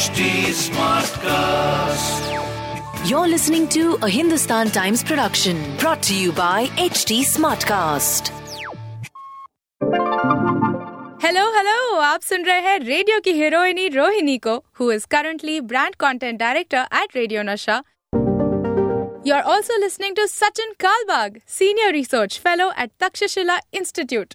HD Smartcast. You're listening to a Hindustan Times production brought to you by HT Smartcast. Hello hello आप सुन रहे हैं radio की हीरोइनी रोहिणी को who is currently brand content director at Radio Nasha you are also listening to Sachin Kalbag senior research fellow at Takshashila Institute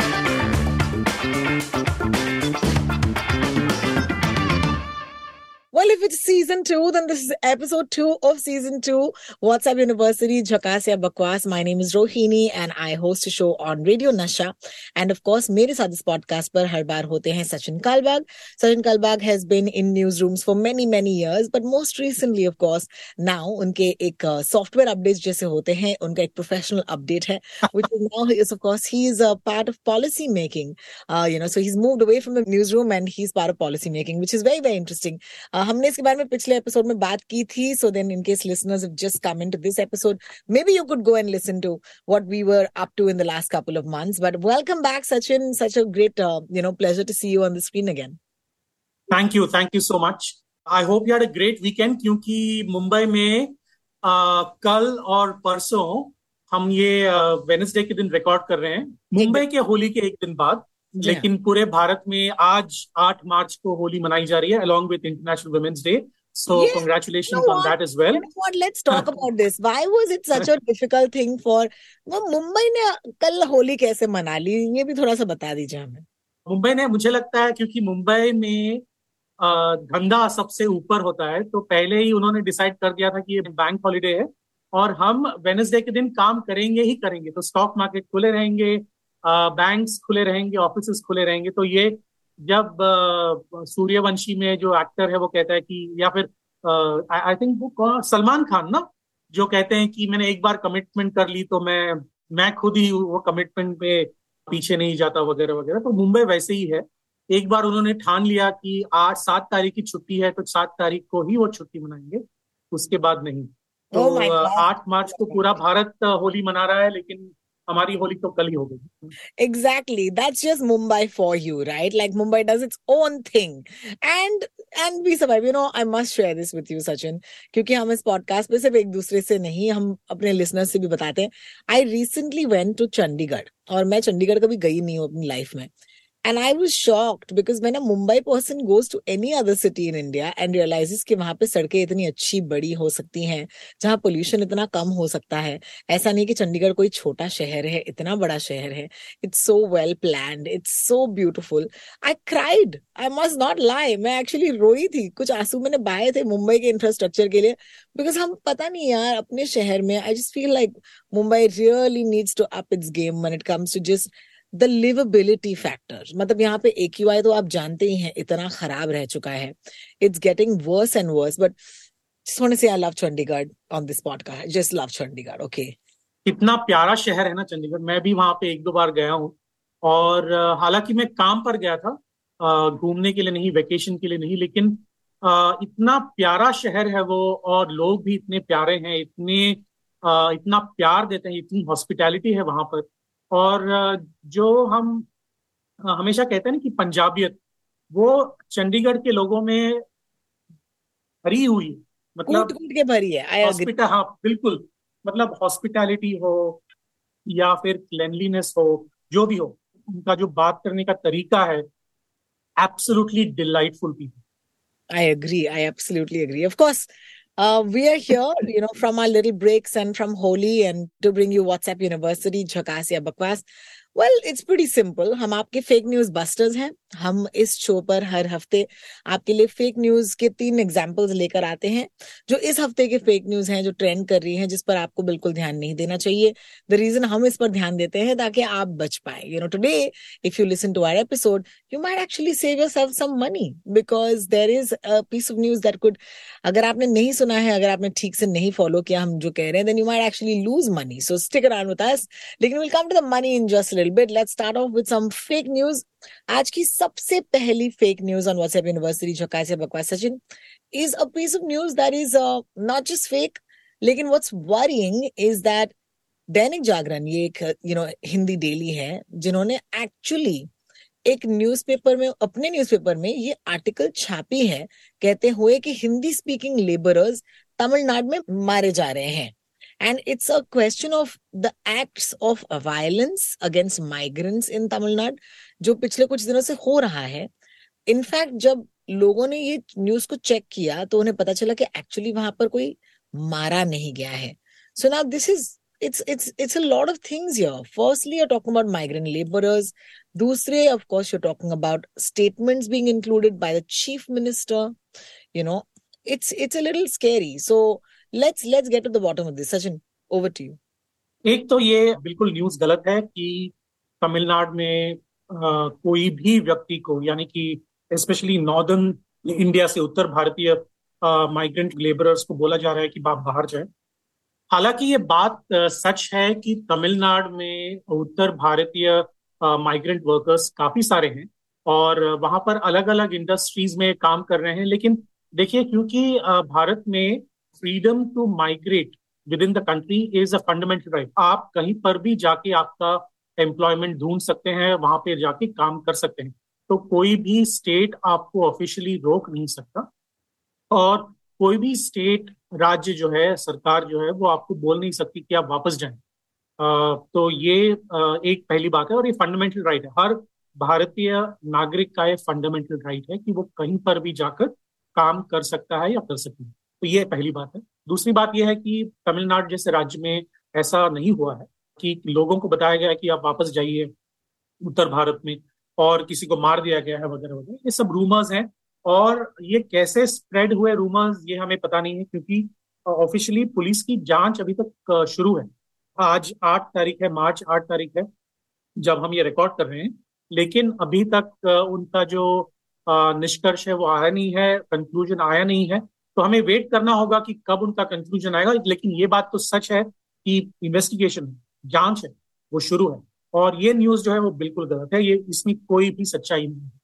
Well, if it's season two, then this is episode two of season two. What's up, University? Jhakasya Bakwas. My name is Rohini and I host a show on Radio Nasha. And of course, मेरे साथ इस podcast पर हर बार होते हैं Sachin Kalbag. Sachin Kalbag has been in newsrooms for many, many years, but most recently, of course, now उनके एक uh, software updates जैसे होते हैं, उनका एक professional update है, which is now is of course he is a part of policy making. Uh, you know, so he's moved away from the newsroom and he's part of policy making, which is very, very interesting. Uh, हमने इसके बारे में पिछले episode में बात की थी so then in case listeners have just come into this episode maybe you could go and listen to what we were up to in the last couple of months but welcome back Sachin such a great you know pleasure to see you on the screen again thank you thank you so much I hope you had a great weekend क्योंकि मुंबई में uh, कल और परसों हम ये Wednesday uh, के दिन record कर रहे हैं। मुंबई के होली के एक दिन बाद लेकिन पूरे भारत में आज 8 मार्च को होली मनाई जा रही है along with International Women's Day. So Yes. congratulations You know on what? that as well. You know what? Let's talk about this. Why was it such a difficult thing for वो मुंबई ने कल होली कैसे मना ली ये भी थोड़ा सा बता दीजिए हमें मुंबई ने मुझे लगता है क्योंकि मुंबई में धंधा सबसे ऊपर होता है तो पहले ही उन्होंने डिसाइड कर दिया था कि ये बैंक हॉलीडे है और हम वेनेसडे के दिन काम करेंगे ही करेंगे तो स्टॉक मार्केट खुले रहेंगे बैंक्स खुले रहेंगे ऑफ़िस खुले रहेंगे तो ये जब सूर्यवंशी में जो एक्टर है वो कहता है कि या फिर आई थिंक वो सलमान खान ना जो कहते हैं कि मैंने एक बार कमिटमेंट कर ली तो मैं मैं खुद ही वो कमिटमेंट पे पीछे नहीं जाता वगैरह वगैरह तो मुंबई वैसे ही है। एक बार उन्होंने ठान लिया कि आठ सात तारीख की छुट्टी है तो सात तारीख को ही वो छुट्टी मनाएँगे उसके बाद नहीं। तो Oh आठ मार्च को पूरा भारत होली मना रहा है लेकिन हमारी होली तो कल ही हो गई। Exactly that's just Mumbai for you right like Mumbai does its own thing and and we survive you know I must share this with you Sachin क्योंकि हम इस पॉडकास्ट पे सिर्फ़ एक दूसरे से नहीं, हम अपने लिसनर्स से भी बताते हैं। I recently went to Chandigarh और मैं चंडीगढ़ कभी गई नहीं हूँ अपनी लाइफ में। And I was shocked because मैंने Mumbai person goes to any other city in India and realizes कि वहाँ पे सड़कें इतनी अच्छी बड़ी हो सकती हैं, जहाँ पोल्यूशन इतना कम हो सकता है, ऐसा नहीं कि चंडीगढ़ कोई छोटा शहर है, इतना बड़ा शहर है, it's so well planned, it's so beautiful. I cried. I must not lie. मैं एक्चुअली रोई थी। कुछ आँसू मैंने बहाए थे मुंबई के इंफ्रास्ट्रक्चर के लिए बिकॉज़ हम पता नहीं यार अपने शहर में I just feel like Mumbai really needs to up its game when it comes to just the liveability factor मतलब यहाँ पे एक तो आप जानते ही हैं, इतना खराब रह चुका है it's getting worse and worse but say I love Chandigarh on this podcast. I just love Chandigarh. Okay. इतना प्यारा शहर है ना चंडीगढ़ मैं भी वहाँ पे एक दो बार गया हूँ और हालाँकि मैं काम पर गया था घूमने के लिए नहीं वेकेशन के लिए नहीं, लेकिन इतना प्यारा शहर है वो, और लोग भी इतने प्यारे हैं, इतने इतना प्यार देते हैं, इतनी हॉस्पिटैलिटी है वहाँ पर और जो हम हमेशा कहते हैं ना कि पंजाबियत वो चंडीगढ़ के लोगों में भरी हुई है मतलब कूट कूट के भरी है हॉस्पिटल हाँ बिल्कुल मतलब हॉस्पिटैलिटी हो या फिर क्लेनलीनेस हो जो भी हो उनका जो बात करने का तरीका है absolutely delightful people I agree. I absolutely agree. Of course, Uh, we are here, you know, from our little breaks and from Holi and to bring you WhatsApp University, Jhakasya Bakwas. Well it's pretty simple हम आपके fake news busters हैं। हम इस show पर हर हफ़्ते आपके लिए fake news के तीन एग्जांपल्स लेकर आते हैं, जो इस हफ़्ते के फेक न्यूज़ हैं, जो ट्रेंड कर रही हैं, जिस पर आपको बिल्कुल ध्यान नहीं देना चाहिए। द रीजन हम इस पर ध्यान देते हैं, ताकि आप बच पाए। You know today if you listen to our episode you might actually save yourself some money because there is a piece of news that could अगर आपने नहीं सुना है, अगर आपने ठीक से नहीं फॉलो किया, हम जो कह रहे हैं then you might actually lose money so stick around with us लेकिन will come to the money in just little bit let's start off with some fake news आज की सबसे पहली fake news on WhatsApp university जो कैसे बकवास Sachin a piece of news that is uh, not just fake. लेकिन what's worrying is that दैनिक जागरण ये एक यू नो हिंदी डेली है जिन्होंने एक्चुअली एक न्यूज़पेपर में अपने न्यूज़पेपर में ये आर्टिकल छापी है। कहते हुए कि हिंदी स्पीकिंग लेबरर्स तमिलनाडु में मारे जा रहे हैं। and it's a question of the acts of violence against migrants in Tamil Nadu जो पिछले कुछ दिनों से हो रहा है इनफैक्ट जब लोगों ने ये न्यूज को चेक किया तो उन्हें पता चला कि एक्चुअली वहां पर कोई मारा नहीं गया है so now this is it's it's it's a lot of things here firstly you're talking about migrant laborers dusre of course you're talking about statements being included by the chief minister you know it's it's a little scary so let's let's get to the bottom of this. Sachin over to you. एक तो ये बिल्कुल news गलत है कि तमिलनाडु में आ, कोई भी व्यक्ति को यानी कि स्पेशली नॉर्दर्न इंडिया से उत्तर भारतीय माइग्रेंट लेबरर्स को बोला जा रहा है कि आप बाहर जाए। हालाँकि ये बात सच है कि तमिलनाडु में उत्तर भारतीय माइग्रेंट वर्कर्स काफ़ी सारे हैं और वहाँ पर अलग अलग इंडस्ट्रीज़ में काम कर रहे हैं। लेकिन देखिए क्योंकि भारत में freedom to migrate within the country is a fundamental right आप कहीं पर भी जाके आपका एम्प्लॉयमेंट ढूंढ सकते हैं, वहाँ पे जाके काम कर सकते हैं। तो कोई भी स्टेट आपको ऑफिशियली रोक नहीं सकता और कोई भी स्टेट राज्य जो है, सरकार जो है, वो आपको बोल नहीं सकती कि आप वापस जाएँ। तो ये एक पहली बात है और ये फंडामेंटल राइट है। हर भारतीय नागरिक का ये फंडामेंटल राइट है कि वो कहीं पर भी जाकर काम कर सकता है या कर सकती है। तो ये पहली बात है। दूसरी बात यह है कि तमिलनाडु जैसे राज्य में ऐसा नहीं हुआ है कि लोगों को बताया गया कि आप वापस जाइए उत्तर भारत में और किसी को मार दिया गया है वगैरह वगैरह। ये सब रूमर्स हैं और ये कैसे स्प्रेड हुए रूमर्स ये हमें पता नहीं है क्योंकि ऑफिशियली पुलिस की जाँच अभी तक शुरू है। आज आठ तारीख है, मार्च आठ तारीख है जब हम ये रिकॉर्ड कर रहे हैं। लेकिन अभी तक उनका जो निष्कर्ष है वो आया नहीं है कंक्लूजन आया नहीं है। तो हमें वेट करना होगा कि कब उनका कंक्लूजन आएगा। लेकिन ये बात तो सच है कि इन्वेस्टिगेशन जाँच है वो शुरू है। और ये न्यूज़ जो है वो बिल्कुल गलत है। ये इसमें कोई भी सच्चाई नहीं है।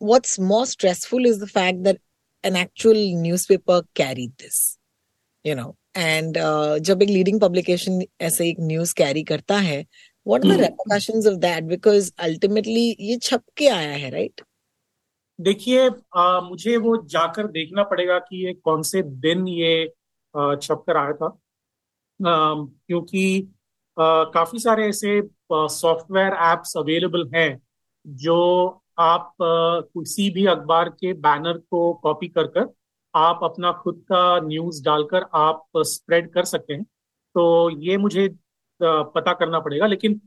What's more stressful is the fact that an actual newspaper carried this you know? And uh, जब एक लीडिंग पब्लिकेशन ऐसे एक न्यूज़ कैरी करता है what are the repercussions of that because ultimately ये छप के आया है राइट right? देखिए मुझे वो जाकर देखना पड़ेगा कि ये कौन से दिन ये छप कर आया था। क्योंकि काफ़ी सारे ऐसे सॉफ्टवेयर एप्स अवेलेबल हैं, जो आप किसी भी अखबार के बैनर को कॉपी कर कर आप अपना खुद का न्यूज़ डालकर आप स्प्रेड कर सकते हैं। तो ये मुझे पता करना पड़ेगा। लेकिन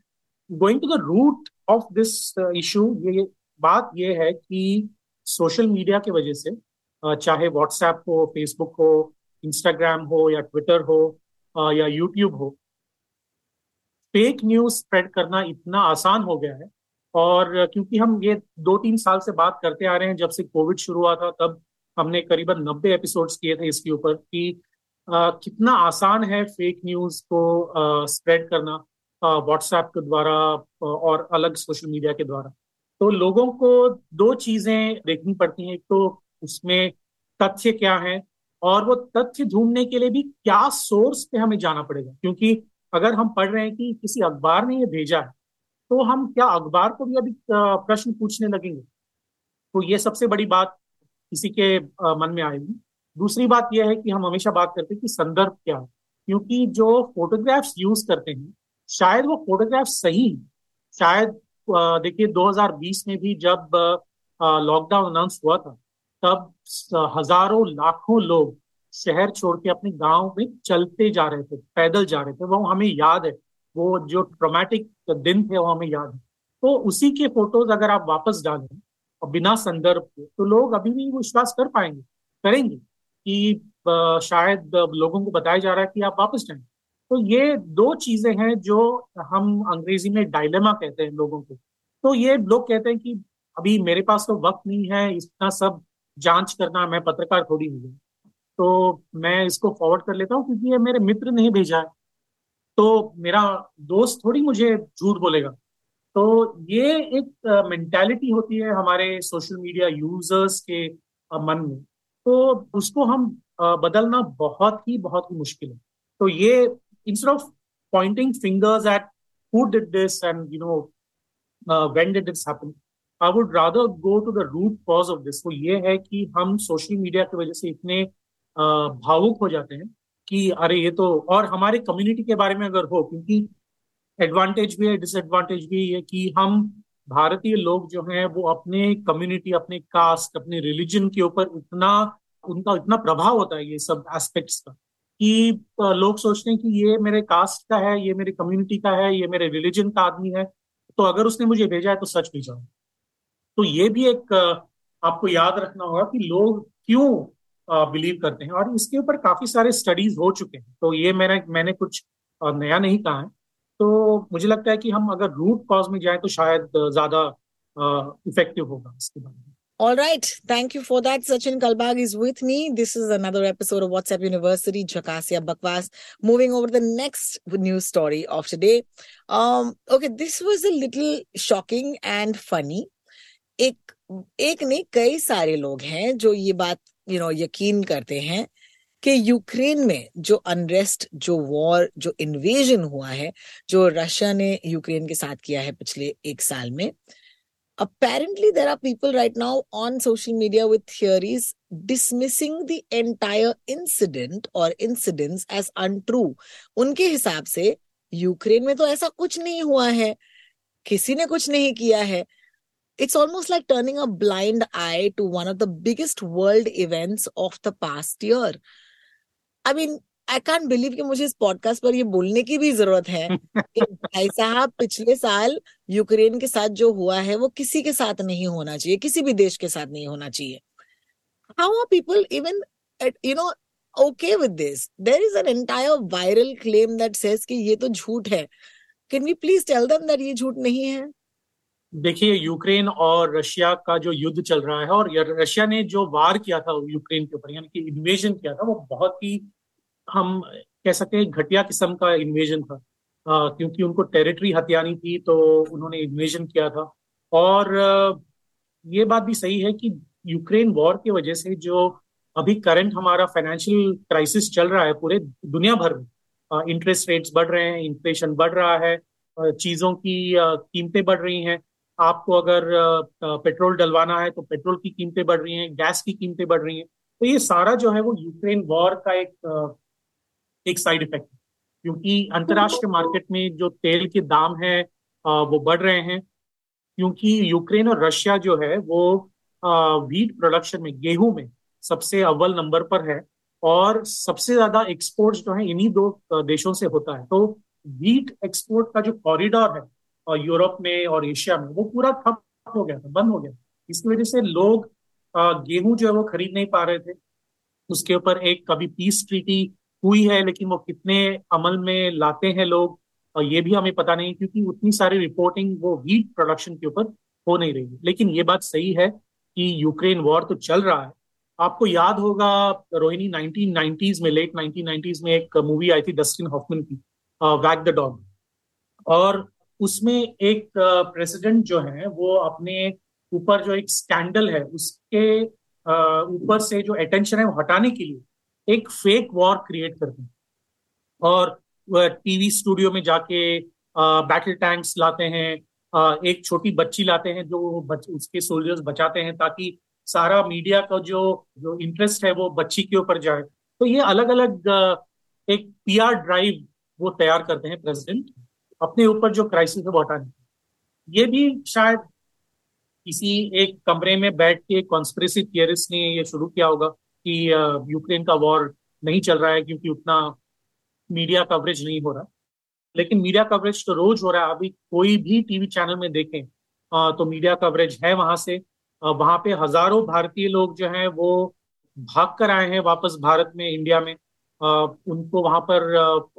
going to the root of this issue ये बात ये है कि सोशल मीडिया के वजह से चाहे व्हाट्सएप हो फेसबुक हो इंस्टाग्राम हो, या ट्विटर हो या यूट्यूब हो फेक न्यूज़ स्प्रेड करना इतना आसान हो गया है। और क्योंकि हम ये दो तीन साल से बात करते आ रहे हैं, जब से कोविड शुरू हुआ था, तब हमने करीबन नब्बे एपिसोड्स किए थे इसके ऊपर कि कितना आसान है फेक न्यूज़ को स्प्रेड करना व्हाट्सएप के द्वारा और अलग सोशल मीडिया के द्वारा। तो लोगों को दो चीज़ें देखनी पड़ती हैं। एक तो उसमें तथ्य क्या है और वो तथ्य ढूँढने के लिए भी क्या सोर्स पे हमें जाना पड़ेगा। क्योंकि अगर हम पढ़ रहे हैं कि किसी अखबार ने ये भेजा है तो हम क्या अखबार को भी अभी प्रश्न पूछने लगेंगे? तो ये सबसे बड़ी बात किसी के मन में आएगी। दूसरी बात यह है कि हम हमेशा बात करते हैं कि संदर्भ क्या है। क्योंकि जो फोटोग्राफ्स यूज़ करते हैं, शायद वो फोटोग्राफ सही शायद देखिए 2020 में भी जब लॉकडाउन अनाउंस हुआ था, तब हज़ारों लाखों लोग शहर छोड़ के अपने गाँव में चलते जा रहे थे, पैदल जा रहे थे। वो हमें याद है, वो जो ट्रोमैटिक दिन थे, वो हमें याद है। तो उसी के फ़ोटोज़ अगर आप वापस डालें, और बिना संदर्भ के तो लोग अभी भी विश्वास कर पाएँगे, करेंगे कि शायद लोगों को बताया जा रहा है कि आप वापस जाएँ। तो ये दो चीज़ें हैं जो हम अंग्रेज़ी में डायलेमा कहते हैं लोगों को। तो ये लोग कहते हैं कि अभी मेरे पास तो वक्त नहीं है, इतना सब जाँच करना, मैं पत्रकार थोड़ी हूँ। तो मैं इसको फॉरवर्ड कर लेता हूँ क्योंकि ये मेरे मित्र ने भेजा है। तो मेरा दोस्त थोड़ी मुझे झूठ बोलेगा। तो ये एक मेंटालिटी होती है हमारे सोशल मीडिया यूज़र्स के मन में। तो उसको हम बदलना बहुत ही बहुत ही मुश्किल है। तो ये instead of pointing fingers at who did this and you know when did this happen I would rather go to the root cause of this वो ये है कि हम सोशल मीडिया की वजह से इतने भावुक हो जाते हैं कि अरे ये तो और हमारे कम्युनिटी के बारे में अगर हो, क्योंकि एडवांटेज भी है डिसएडवांटेज भी है कि हम भारतीय लोग जो हैं, वो अपने कम्युनिटी अपने कास्ट अपने रिलीजन के ऊपर इतना, उनका इतना प्रभाव होता है ये सब एस्पेक्ट्स का। कि लोग सोचते हैं कि ये मेरे कास्ट का है, ये मेरे कम्युनिटी का है, ये मेरे रिलीजन का आदमी है तो अगर उसने मुझे भेजा है तो सच भेजा तो ये भी एक आपको याद रखना होगा कि लोग क्यों बिलीव करते हैं और इसके ऊपर काफ़ी सारे स्टडीज़ हो चुके हैं। तो ये मैंने मैंने कुछ नया नहीं कहा है। तो मुझे लगता है कि हम अगर रूट कॉज में जाए तो शायद ज़्यादा इफ़ेक्टिव होगा इसके बारे में। All right. Thank you for that. Sachin Kalbag is with me. This is another episode of WhatsApp University, Jhakasya Bakwas. Moving over to the next news story of today. Um, okay, this was a little shocking and funny. एक एक नहीं कई सारे लोग हैं जो ये बात यू you नो know, यकीन करते हैं कि यूक्रेन में जो अनरेस्ट जो वॉर जो इन्वेजन हुआ है जो रशिया ने यूक्रेन के साथ किया है पिछले एक साल में apparently there are people right now on social media with theories dismissing the entire incident or incidents as untrue उनके हिसाब से यूक्रेन में तो ऐसा कुछ नहीं हुआ है किसी ने कुछ नहीं किया है it's almost like turning a blind eye to one of the biggest world events of the past year. I mean, I can't believe कि मुझे इस पॉडकास्ट पर ये बोलने की भी ज़रूरत है कि भाई साहब पिछले साल यूक्रेन के साथ जो हुआ है वो किसी के साथ नहीं होना चाहिए किसी भी देश के साथ नहीं होना चाहिए। How are people even you know okay with this there is an entire viral claim that says कि ये तो झूठ है। Can we please tell them that ये झूठ नहीं है? देखिए यूक्रेन और रशिया का जो युद्ध चल रहा है और रशिया ने जो वार किया था यूक्रेन के ऊपर यानी कि इन्वेजन किया था वो बहुत ही हम कह सकते हैं घटिया किस्म का इन्वेजन था। आ, क्योंकि उनको टेरिटरी हथियानी थी तो उन्होंने इन्वेजन किया था। और ये बात भी सही है कि यूक्रेन वॉर की वजह से जो अभी करंट हमारा फाइनेंशियल क्राइसिस चल रहा है पूरे दुनिया भर में इंटरेस्ट रेट्स बढ़ रहे हैं इन्फ्लेशन बढ़ रहा है चीज़ों की कीमतें बढ़ रही हैं। आपको अगर पेट्रोल डलवाना है तो पेट्रोल की कीमतें बढ़ रही हैं गैस की कीमतें बढ़ रही हैं। तो ये सारा जो है वो यूक्रेन वॉर का एक एक साइड इफ़ेक्ट क्योंकि अंतर्राष्ट्रीय मार्केट में जो तेल के दाम है वो बढ़ रहे हैं। क्योंकि यूक्रेन और रशिया जो है, वो वीट प्रोडक्शन में, गेहूँ में सबसे अव्वल नंबर पर है और सबसे ज़्यादा एक्सपोर्ट जो है, इन्हीं दो देशों से होता है। तो वीट एक्सपोर्ट का जो कॉरिडोर है यूरोप में और एशिया में, वो पूरा ठप हो गया था, बंद हो गया इसकी वजह से लोग गेहूँ जो है, वो खरीद नहीं पा रहे थे। उसके ऊपर एक कभी पीस ट्रीटी हुई है, लेकिन वो कितने अमल में लाते हैं लोग, और ये भी हमें पता नहीं, क्योंकि उतनी सारी रिपोर्टिंग वो वीट प्रोडक्शन के ऊपर हो नहीं रही लेकिन ये बात सही है कि यूक्रेन वॉर तो चल रहा है। आपको याद होगा, रोहिणी 1990s में लेट 1990s में एक मूवी आई थी डस्टिन हॉफमन की वैक द डॉग और उसमें एक प्रेसिडेंट जो है, वो अपने ऊपर जो एक स्कैंडल है, उसके ऊपर से जो अटेंशन है वो हटाने के लिए एक फेक वॉर क्रिएट करते हैं। और टीवी स्टूडियो में जाके बैटल टैंक्स लाते हैं एक छोटी बच्ची लाते हैं जो बच, उसके सोल्जर्स बचाते हैं ताकि सारा मीडिया का जो जो इंटरेस्ट है वो बच्ची के ऊपर जाए। तो ये अलग अलग एक पीआर ड्राइव वो तैयार करते हैं प्रेसिडेंट अपने ऊपर जो क्राइसिस है वो हटाने ये भी शायद किसी एक कमरे में बैठ के कॉन्स्परेसी थियरिस्ट ने ये शुरू किया होगा। कि यूक्रेन का वॉर नहीं चल रहा है क्योंकि उतना मीडिया कवरेज नहीं हो रहा। लेकिन मीडिया कवरेज तो रोज हो रहा है। अभी कोई भी टीवी चैनल में देखें तो मीडिया कवरेज है वहाँ से। वहाँ पे हज़ारों भारतीय लोग जो हैं वो भाग कर आए हैं वापस भारत में, इंडिया में। उनको वहाँ पर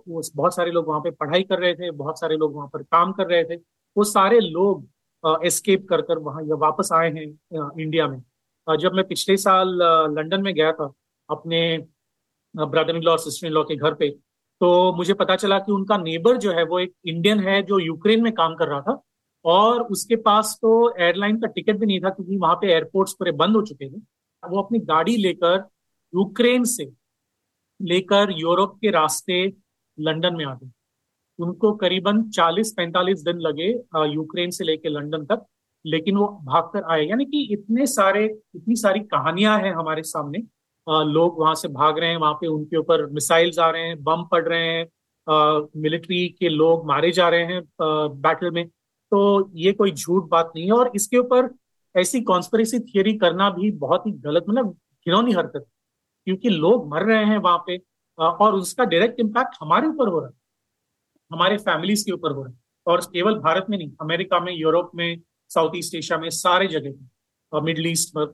बहुत सारे लोग वहाँ पे पढ़ाई कर रहे थे, बहुत सारे लोग वहाँ पर काम कर रहे थे। वो सारे लोग एस्केप कर कर वहाँ वापस आए हैं इंडिया में। जब मैं पिछले साल लंदन में गया था अपने ब्रदर इन लॉ और सिस्टर इन लॉ के घर पे तो मुझे पता चला कि उनका नेबर जो है वो एक इंडियन है जो यूक्रेन में काम कर रहा था और उसके पास तो एयरलाइन का टिकट भी नहीं था क्योंकि वहाँ पे एयरपोर्ट्स पूरे बंद हो चुके थे वो अपनी गाड़ी लेकर यूक्रेन से लेकर यूरोप के रास्ते लंदन में आ गए। उनको करीबन 40-45 दिन लगे यूक्रेन से लेकर लंदन तक। लेकिन वो भागकर आए। यानी कि इतने सारे इतनी सारी कहानियाँ हैं हमारे सामने। आ, लोग वहाँ से भाग रहे हैं वहाँ पे उनके ऊपर मिसाइल्स आ रहे हैं बम पड़ रहे हैं मिलिट्री के लोग मारे जा रहे हैं बैटल में। तो ये कोई झूठ बात नहीं है और इसके ऊपर ऐसी कॉन्स्परेसी थियरी करना भी बहुत ही गलत मतलब घिनौनी हरकत। क्योंकि लोग मर रहे हैं वहाँ पे और उसका डायरेक्ट इम्पैक्ट हमारे ऊपर हो रहा है। हमारे फैमिलीज़ के ऊपर हो रहा है। और केवल भारत में नहीं अमेरिका में यूरोप में साउथ ईस्ट एशिया में सारे जगह मिडल ईस्ट पर।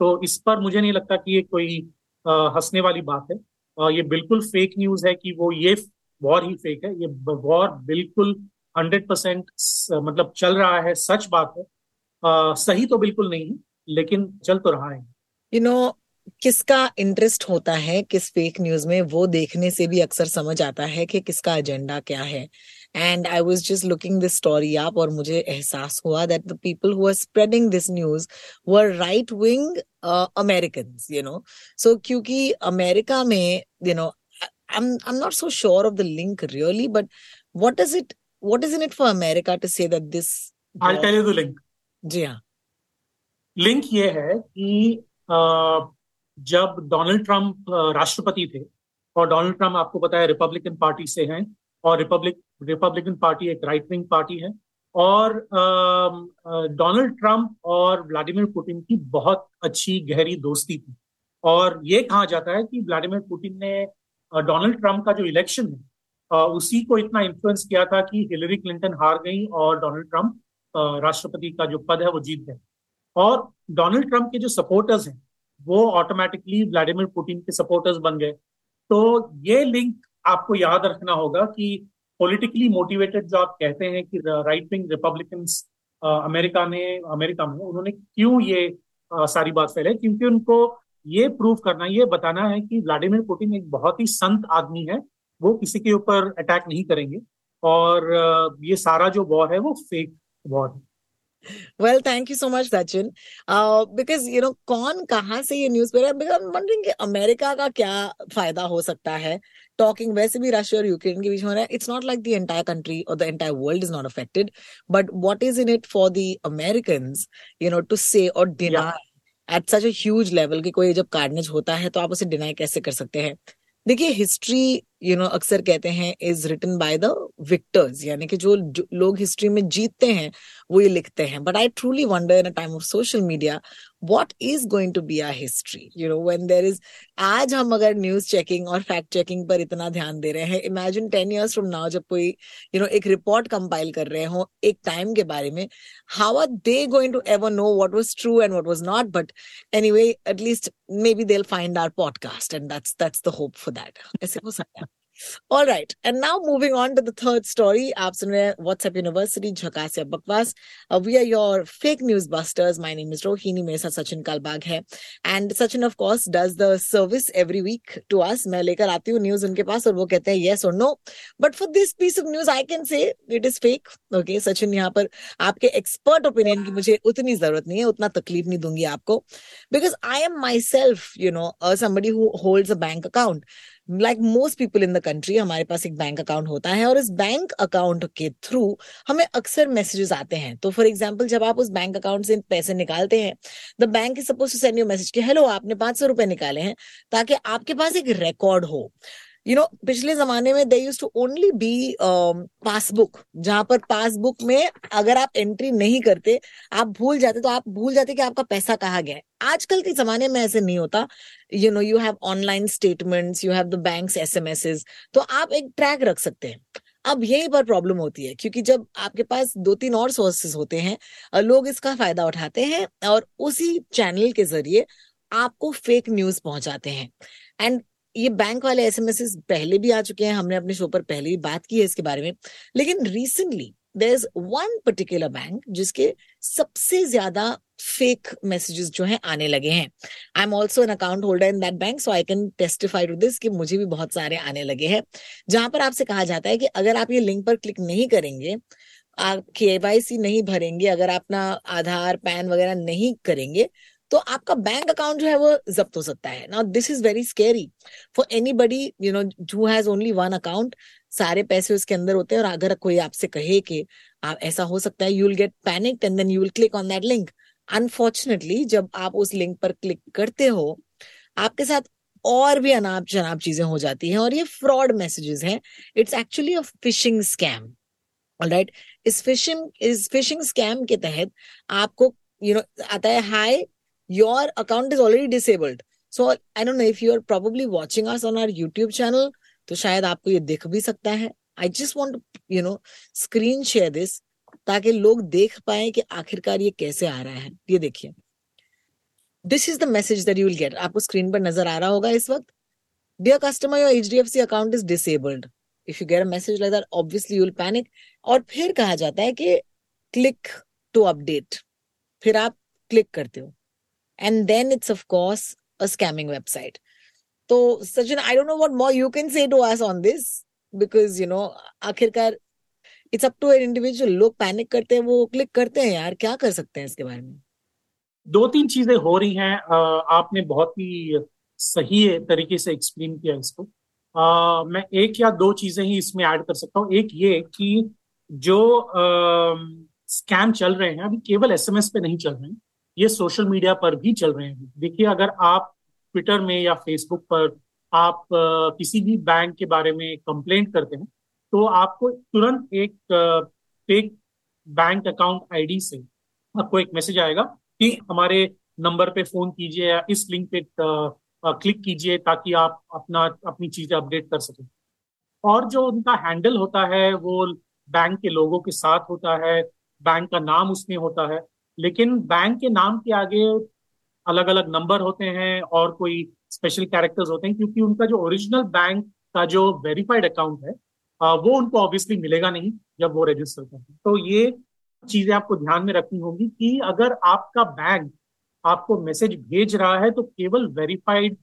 तो इस पर मुझे नहीं लगता कि ये कोई हंसने वाली बात है। ये बिल्कुल फेक न्यूज़ है कि वो ये वॉर ही फेक है। ये वॉर बिल्कुल हंड्रेड परसेंट मतलब चल रहा है सच बात है। आ, सही तो बिल्कुल नहीं है लेकिन चल तो रहा है। यू you नो know, किसका इंटरेस्ट होता है किस फेक न्यूज़ में वो देखने से भी अक्सर समझ आता है कि किसका एजेंडा क्या है। And I was just looking this story आप और मुझे एहसास हुआ that the people who are spreading this news were right wing American you know so क्योंकि अमेरिका में you know I'm I'm not so sure of the link really, but what is it? What is in it for America to say that this? I'll tell you the link. जी हाँ link ये है कि जब Donald Trump राष्ट्रपति थे और Donald Trump आपको पता है रिपब्लिकन पार्टी से हैं और रिपब्लिक रिपब्लिकन पार्टी एक राइट विंग पार्टी है। और डोनाल्ड ट्रंप और व्लादिमीर पुतिन की बहुत अच्छी गहरी दोस्ती थी। और ये कहा जाता है कि व्लादिमीर पुतिन ने डोनाल्ड ट्रंप का जो इलेक्शन है उसी को इतना इन्फ्लुएंस किया था कि हिलरी क्लिंटन हार गई और डोनाल्ड ट्रंप राष्ट्रपति का जो पद है वो जीत गए। और डोनाल्ड ट्रंप के जो सपोर्टर्स हैं, वो ऑटोमेटिकली व्लादिमीर पुतिन के सपोर्टर्स बन गए। तो ये लिंक आपको याद रखना होगा कि पॉलिटिकली मोटिवेटेड जो आप कहते हैं कि राइट विंग रिपब्लिकन अमेरिका ने अमेरिका में उन्होंने क्यों ये आ, सारी बात फैले क्योंकि उनको ये प्रूव करना ये बताना है कि व्लादिमीर पुतिन एक बहुत ही संत आदमी है वो किसी के ऊपर अटैक नहीं करेंगे और ये सारा जो वॉर है वो फेक वॉर है। Well thank you so much Sachin because you know कौन कहाँ से ये न्यूज़ पे I'm अमेरिका का क्या फ़ायदा हो सकता है? टॉकिंग वैसे भी रशिया और यूक्रेन के बीच हो रहा है। It's not like the entire country और the entire world is not affected but what is in it for the American you know to say और deny at such a level कि कोई जब कार्नेज होता है तो आप उसे डिनाई कैसे कर सकते हैं? देखिए हिस्ट्री यू नो अक्सर कहते हैं is written by the victors यानी कि जो, जो लोग हिस्ट्री में जीतते हैं वो ये लिखते हैं। But I truly wonder in a time of social media what is going to be our history you know when there is आज हम अगर न्यूज चेकिंग और फैक्ट चेकिंग पर इतना ध्यान दे रहे हैं imagine ten years from now जब कोई यू नो एक रिपोर्ट कंपाइल कर रहे हो एक टाइम के बारे में how are they going to ever know what was true and what was not but anyway at least maybe they find our podcast and that's that's the hope for that ऐसे हो सकता है All right. And now moving on to the third story. आप सुन रहे हैं WhatsApp University झकास या बकवास. Uh, we are your fake news busters. My name is Rohini. मेरे साथ सचिन कालबाग है. And Sachin of course does the service every week to us. मैं लेकर आती हूँ न्यूज उनके पास और वो कहते हैं yes or no. But for this piece of news I can say it is fake. Okay, Sachin यहाँ पर आपके एक्सपर्ट ओपिनियन की मुझे उतनी जरूरत नहीं है उतना तकलीफ नहीं दूंगी आपको because I am myself you know somebody who holds a bank account Like most people in the country हमारे पास एक बैंक अकाउंट होता है और इस बैंक अकाउंट के थ्रू हमें अक्सर मैसेजेस आते हैं। तो फॉर एग्ज़ाम्पल जब आप उस बैंक अकाउंट से पैसे निकालते हैं the bank is suppose to send you message कि हेलो आपने पाँच सौ रुपए निकाले हैं ताकि आपके पास एक रिकॉर्ड हो। यू नो पिछले जमाने में they used to only be passbook जहाँ पर पासबुक में अगर आप एंट्री नहीं करते, आप भूल जाते तो आप भूल जाते कि आपका पैसा कहा गया है। आजकल के जमाने में ऐसे नहीं होता। You know you have online statements you have the bank S तो आप एक ट्रैक रख सकते हैं। अब यही पर प्रॉब्लम होती है, क्योंकि जब आपके पास दो तीन और सोर्सेस होते हैं लोग इसका फ़ायदा उठाते हैं और उसी चैनल के ज़रिए आपको फेक न्यूज़ पहुंचाते हैं। एंड ये बैंक वाले एसएमएस पहले भी आ चुके हैं, हमने अपने शो पर पहले भी बात की है इसके बारे में। लेकिन recently there is one particular bank जिसके सबसे ज़्यादा फेक मैसेजेस जो है आने लगे हैं। I am also an account holder in that bank so I can testify to this कि मुझे भी बहुत सारे आने लगे हैं। जहाँ पर आपसे कहा जाता है कि अगर आप ये लिंक पर क्लिक नहीं करेंगे, आप के वाई सी नहीं भरेंगे, अगर अपना आधार, पैन वगैरह नहीं करेंगे तो आपका बैंक अकाउंट जो है वो जब्त हो सकता है। Now this is very scary for anybody you know who has only one account सारे पैसे उसके अंदर होते हैं और अगर कोई आपसे कहे कि आप ऐसा हो सकता है you will get panic and then you will click on that link unfortunately जब आप उस लिंक पर क्लिक करते हो आपके साथ और भी अनाप शनाप चीज़ें हो जाती हैं और ये फ्रॉड मैसेजेस हैं। It's actually a phishing scam right इस फिशिंग इस फिशिंग स्कैम के तहत आपको यू you नो know, आता है hi your account is already disabled so I don't know if you are probably watching us on our YouTube channel तो शायद आपको ये दिख भी सकता है। I just want you know screen share this ताकि लोग देख पाए कि आखिरकार ये कैसे आ रहा है। ये देखिए। This is the message that you will get आपको स्क्रीन पर नज़र आ रहा होगा इस वक्त। Dear customer your H D F C account is disabled if you get a message like that obviously you will panic और फिर कहा जाता है कि क्लिक टू अपडेट फिर आप क्लिक करते हो। And then it's of course a scamming website तो Sachin I don't know what more you can say to us on this because you know आखिरकार it's up to an individual लोग panic करते हैं वो click करते हैं यार क्या कर सकते हैं इसके बारे में? दो तीन चीज़ें हो रही हैं आपने बहुत ही सही तरीके से एक्सप्लेन किया इसको। आ, मैं एक या दो चीज़ें ही इसमें ऐड कर सकता हूँ। एक ये कि जो स्कैम चल रहे हैं अभी केवल एसएमएस पे नहीं चल रहे हैं। ये सोशल मीडिया पर भी चल रहे हैं। देखिए, अगर आप ट्विटर में या फेसबुक पर आप किसी भी बैंक के बारे में कंप्लेंट करते हैं तो आपको तुरंत एक फेक बैंक अकाउंट आईडी से आपको एक मैसेज आएगा कि हमारे नंबर पे फ़ोन कीजिए या इस लिंक पे क्लिक कीजिए ताकि आप अपना, अपनी चीज़ें अपडेट कर सकें। और जो उनका हैंडल होता है, वो बैंक के लोगों के साथ होता है बैंक का नाम उसमें होता है। लेकिन बैंक के नाम के आगे अलग अलग नंबर होते हैं और कोई स्पेशल कैरेक्टर्स होते हैं, क्योंकि उनका जो ओरिजिनल बैंक का जो वेरीफाइड अकाउंट है वो उनको ऑब्वियसली मिलेगा नहीं जब वो रजिस्टर करते तो ये चीज़ें आपको ध्यान में रखनी होगी कि अगर आपका बैंक आपको मैसेज भेज रहा है तो केवल वेरीफाइड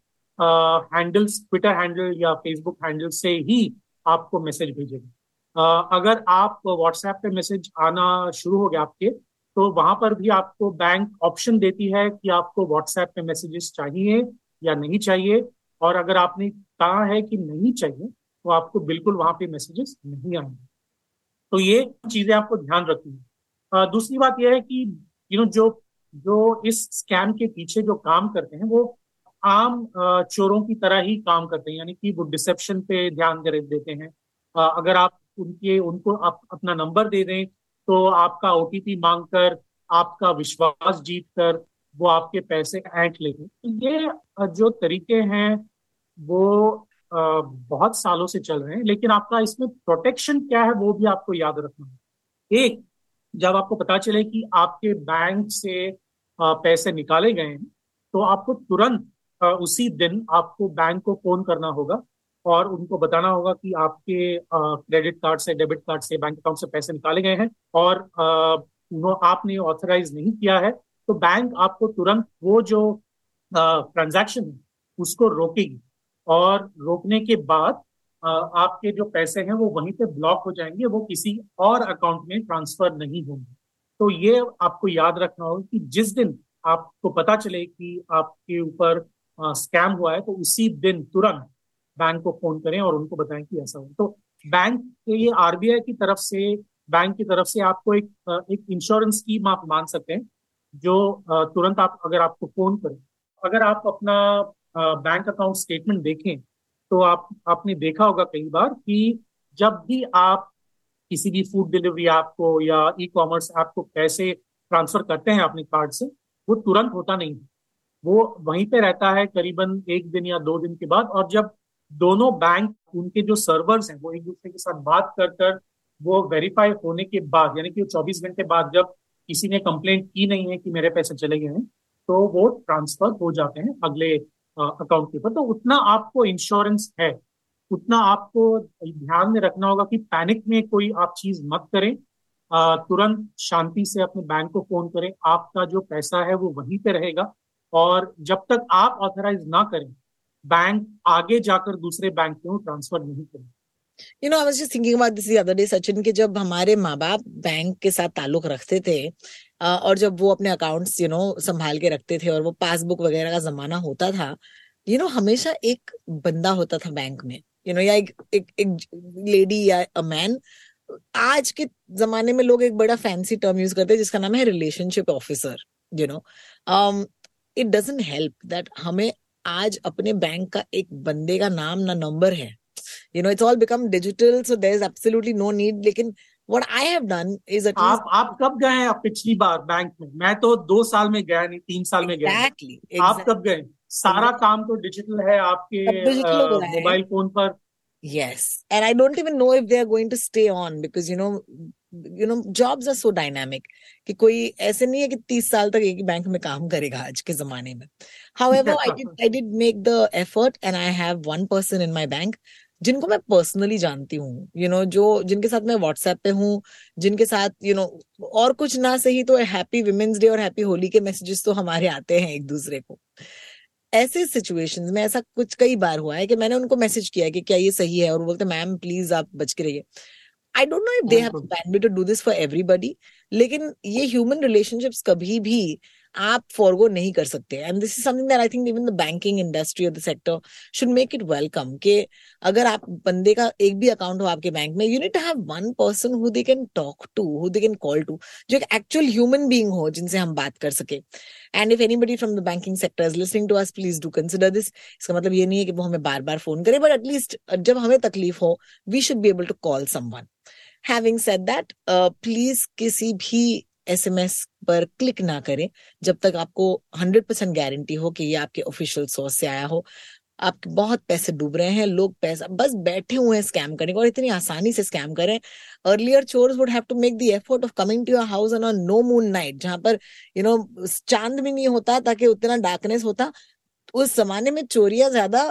हैंडल्स ट्विटर हैंडल या फेसबुक हैंडल से ही आपको मैसेज भेजेगा। अगर आप व्हाट्सएप पे मैसेज आना शुरू हो गया आपके तो वहाँ पर भी आपको बैंक ऑप्शन देती है कि आपको व्हाट्सएप पे मैसेजेस चाहिए या नहीं चाहिए। और अगर आपने कहा है कि नहीं चाहिए तो आपको बिल्कुल वहाँ पे मैसेजेस नहीं आएँगे। तो ये चीज़ें आपको ध्यान रखनी है। दूसरी बात यह है कि यू नो जो जो इस स्कैम के पीछे जो काम करते हैं, वो आम चोरों की तरह ही काम करते हैं। यानी कि वो डिसेप्शन पे ध्यान देते हैं। अगर आप उनके, उनको आप अपना नंबर दे दें तो आपका ओटीपी मांगकर, आपका विश्वास जीत कर वो आपके पैसे ऐंठ लेते तो ये जो तरीके हैं, वो बहुत सालों से चल रहे हैं, लेकिन आपका इसमें प्रोटेक्शन क्या है वो भी आपको याद रखना है। एक, जब आपको पता चले कि आपके बैंक से पैसे निकाले गए हैं तो आपको तुरंत उसी दिन आपको बैंक को फ़ोन करना होगा। और उनको बताना होगा कि आपके क्रेडिट कार्ड से डेबिट कार्ड से बैंक अकाउंट से पैसे निकाले गए हैं और आ, आपने ऑथराइज नहीं किया है तो बैंक आपको तुरंत वो जो ट्रांजैक्शन है उसको रोकेगी और रोकने के बाद आ, आपके जो पैसे हैं वो वहीं पे ब्लॉक हो जाएँगे वो किसी और अकाउंट में ट्रांसफ़र नहीं होंगे। तो ये आपको याद रखना होगा कि जिस दिन आपको पता चले कि आपके ऊपर स्कैम हुआ है तो उसी दिन तुरंत बैंक को फ़ोन करें और उनको बताएँ कि ऐसा हो तो बैंक के ये आरबीआई की तरफ़ से बैंक की तरफ़ से आपको एक एक इंश्योरेंस स्कीम आप मान सकते हैं, जो तुरंत आप, अगर आपको फ़ोन करें। अगर आप अपना बैंक अकाउंट स्टेटमेंट देखें तो आप, आपने देखा होगा कई बार कि जब भी आप किसी भी फ़ूड डिलीवरी ऐप को या ई कॉमर्स ऐप को पैसे ट्रांसफ़र करते हैं अपने कार्ड से, वो तुरंत होता नहीं वो वहीं पे रहता है करीबन एक दिन या दो दिन के बाद और जब दोनों बैंक उनके जो सर्वर्स हैं, वो एक दूसरे के साथ बात कर कर, वो वेरीफाई होने के बाद, यानी कि चौबीस घंटे बाद जब किसी ने कंप्लेंट की नहीं है कि मेरे पैसे चले गए हैं तो वो ट्रांसफ़र हो जाते हैं अगले अकाउंट के ऊपर। तो उतना आपको इंश्योरेंस है, उतना आपको ध्यान में रखना होगा कि पैनिक में कोई आप चीज़ मत करें। तुरंत शांति से अपने बैंक को फ़ोन करें। आपका जो पैसा है वो वहीं पे रहेगा और जब तक आप ऑथराइज ना करें बैंक आगे जाकर दूसरे बैंक में ट्रांसफ़र नहीं करें। You know I was just thinking about this other day Sachin के जब हमारे माँ बाप बैंक के साथ ताल्लुक रखते थे और जब वो अपने अकाउंट्स यू नो संभाल के रखते थे और वो पासबुक वगैरह का जमाना होता था यू you नो know, हमेशा एक बंदा होता था बैंक में। यू you नो know, या एक एक एक लेडी या अ मैन आज के जमाने में लोग एक बड़ा फैंसी टर्म यूज़ करते हैं जिसका नाम है relationship officer you know it doesn't help that हमें आज अपने बैंक का एक बंदे का नाम ना नंबर है। You know it's all become digital so there is absolutely no need लेकिन what I have done is at आप आप कब गए हैं पिछली बार बैंक में? मैं तो दो साल में गया नहीं तीन साल में गया exactly, exactly. आप कब गए? सारा काम तो डिजिटल है आपके मोबाइल फ़ोन पर। Yes and i don't even know if they are going to stay on because you know you know jobs are so dynamic कि कोई ऐसे नहीं है कि तीस साल तक एक ही बैंक में काम करेगा आज के जमाने में। However i did i did make the effort and i have one person in my bank जिनको मैं पर्सनली जानती हूँ। यू नो जो जिनके साथ मैं व्हाट्सएप पे हूँ जिनके साथ यू you नो know, और कुछ ना सही तो हैप्पी वुमेन्स डे और हैप्पी होली के मैसेजेस तो हमारे आते हैं एक दूसरे को। ऐसे सिचुएशंस में ऐसा कुछ कई बार हुआ है कि मैंने उनको मैसेज किया कि क्या ये सही है और बोलते मैम प्लीज़ आप बच के रहिए। I don't know if they have to do this for everybody लेकिन ये ह्यूमन रिलेशनशिप्स कभी भी आप फॉरगो नहीं कर सकते। And this is something that I think even the banking industry of the sector should make it welcome कि अगर आप बंदे का एक भी अकाउंट हो आपके बैंक में you need to have one person who they can talk to who they can call to जो एक एक्चुअल ह्यूमन बीइंग हो जिनसे हम बात कर सके। And if anybody from the banking sector is listening to us please do consider this इसका मतलब ये नहीं है कि वो हमें बार बार फ़ोन करे बट एटलीस्ट जब हमें तकलीफ़ हो we should be able to call someone having said that please किसी भी एसएमएस पर क्लिक ना करें जब तक आपको 100 परसेंट गारंटी हो कि ये आपके ऑफिशियल सोर्स से आया हो। आप बहुत पैसे डूब रहे हैं, लोग पैसा, बस बैठे हुए हैं स्कैम करने को और इतनी आसानी से स्कैम करें earlier chors would have to make the effort of coming to your house on a no moon night जहाँ पर यू नो चाँद भी नहीं होता ताकि उतना डार्कनेस होता। उस जमाने में चोरियाँ ज़्यादा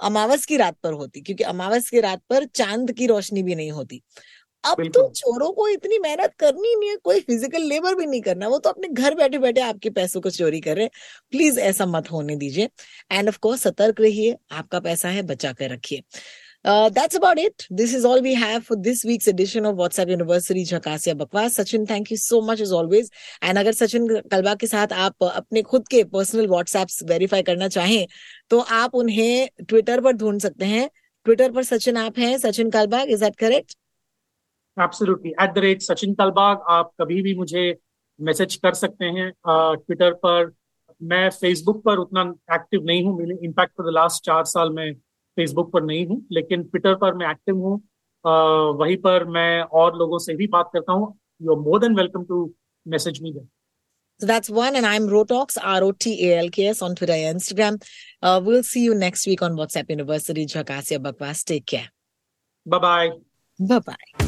अमावस की रात पर होती, क्योंकि अमावस की रात पर चाँद की रोशनी भी नहीं होती। अब तो चोरों को इतनी मेहनत करनी नहीं है कोई फ़िज़िकल लेबर भी नहीं करना वो तो अपने घर बैठे बैठे आपके पैसों को चोरी कर रहे हैं। प्लीज़ ऐसा मत होने दीजिए। एंड ऑफ़ कोर्स सतर्क रहिए आपका पैसा है बचा कर रखिए। Uh, that's about it. This is all we have for this week's edition of WhatsApp University Jhakasya Bakwas. Sachin, thank you so much as always. And अगर सचिन कलबा के साथ आप अपने खुद के पर्सनल व्हाट्सएप्स वेरीफाई करना चाहें तो आप उन्हें ट्विटर पर ढूंढ सकते हैं। ट्विटर पर सचिन आप हैं? Sachin Kalbag is that correct absolutely at the rate Sachin Talbag आप कभी भी मुझे मैसेज कर सकते हैं ट्विटर uh, पर मैं फेसबुक पर उतना एक्टिव नहीं हूँ इनफैक्ट फॉर द लास्ट चार साल में फेसबुक पर नहीं हूँ लेकिन ट्विटर पर मैं एक्टिव हूँ uh, वहीं पर मैं और लोगों से भी बात करता हूँ you are more than welcome to message me So that's one, and I'm Rotox, R O T A L K S on Twitter and Instagram. Uh, we'll see you next week on WhatsApp University. Jhakasya Bakwas. Take care. Bye bye. Bye bye.